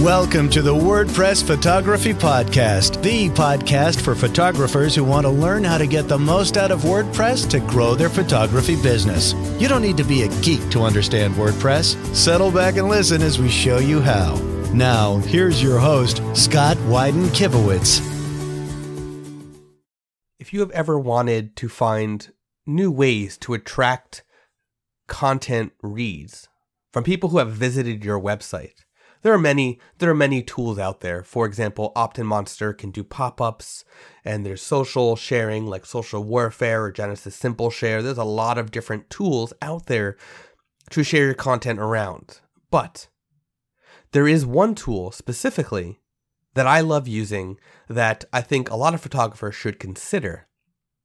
Welcome to the WordPress Photography Podcast, the podcast for photographers who want to learn how to get the most out of WordPress to grow their photography business. You don't need to be a geek to understand WordPress. Settle back and listen as we show you how. Now, here's your host, Scott Wyden Kivowitz. If you have ever wanted to find new ways to attract content reads from people who have visited your website, there are many there are many tools out there. For example, OptinMonster can do pop-ups and there's social sharing like Social Warfare or Genesis Simple Share. There's a lot of different tools out there to share your content around. But there is one tool specifically that I love using that I think a lot of photographers should consider.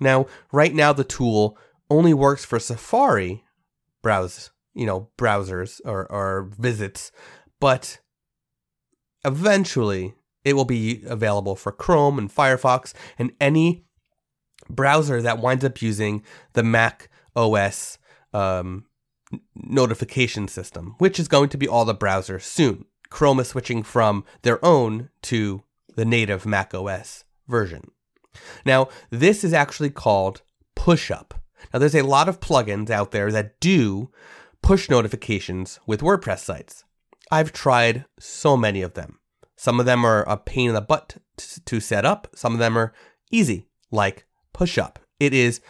Now, right now the tool only works for Safari browse, you know, browsers or, or visits, but eventually it will be available for Chrome and Firefox and any browser that winds up using the Mac OS um, notification system, which is going to be all the browsers soon. Chrome is switching from their own to the native Mac OS version. Now, this is actually called PushUp. Now, there's a lot of plugins out there that do push notifications with WordPress sites. I've tried so many of them. Some of them are a pain in the butt to set up. Some of them are easy, like PushUp. It is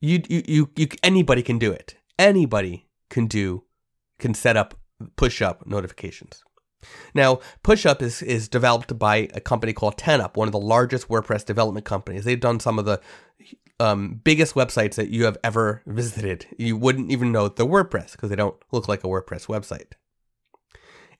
you, you you you anybody can do it. Anybody can do can set up PushUp notifications. Now, PushUp is is developed by a company called 10up, one of the largest WordPress development companies. They've done some of the um, biggest websites that you have ever visited. You wouldn't even know they're WordPress because they don't look like a WordPress website.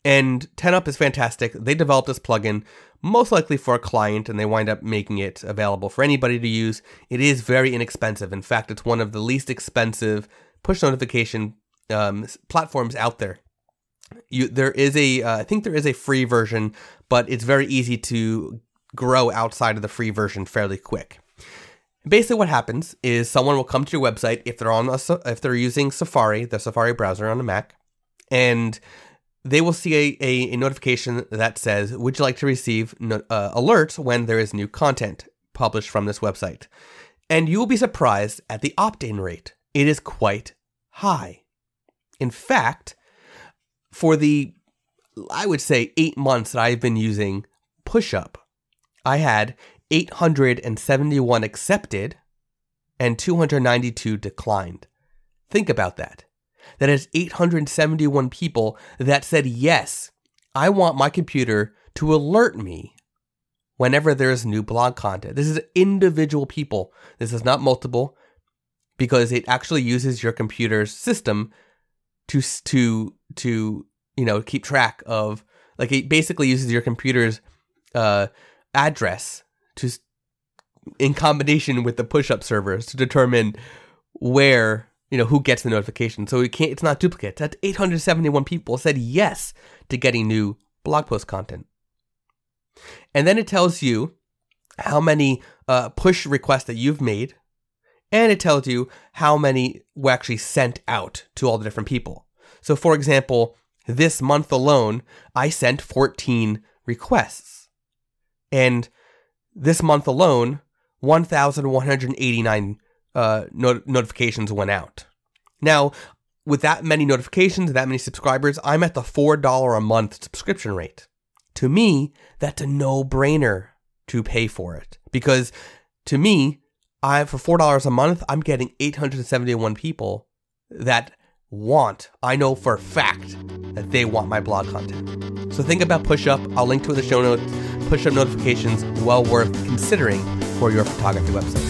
And 10up is fantastic. They developed this plugin most likely for a client and they wind up making it available for anybody to use. It is very inexpensive. In fact, it's one of the least expensive push notification um, platforms out there. You, there is a, uh, I think there is a free version, but it's very easy to grow outside of the free version fairly quick. Basically, what happens is someone will come to your website if they're on a, if they're using Safari, the Safari browser on a Mac, and they will see a, a, a, notification that says, Would you like to receive no, uh, alerts when there is new content published from this website? And you will be surprised at the opt in rate. It is quite high. In fact, for the, I would say, eight months that I've been using PushUp, I had 871 accepted and 292 declined. Think about that that has 871 people that said, yes, I want my computer to alert me whenever there's new blog content. This is individual people. This is not multiple because it actually uses your computer's system to to to you know keep track of like it basically uses your computer's uh, address to in combination with the PushUp servers to determine where you know, who gets the notification. So it can't, it's not duplicate. That's 871 people said yes to getting new blog post content. And then it tells you how many uh, push requests that you've made, and it tells you how many were actually sent out to all the different people. So, for example, this month alone, I sent 14 requests. And this month alone, 1,189 uh, not- notifications went out. Now, with that many notifications, that many subscribers, I'm at the $4 a month subscription rate. To me, that's a no brainer to pay for it because to me, I for $4 a month, I'm getting 871 people that want, I know for a fact that they want my blog content. So think about PushUp. I'll link to it in the show notes. PushUp notifications, well worth considering for your photography website.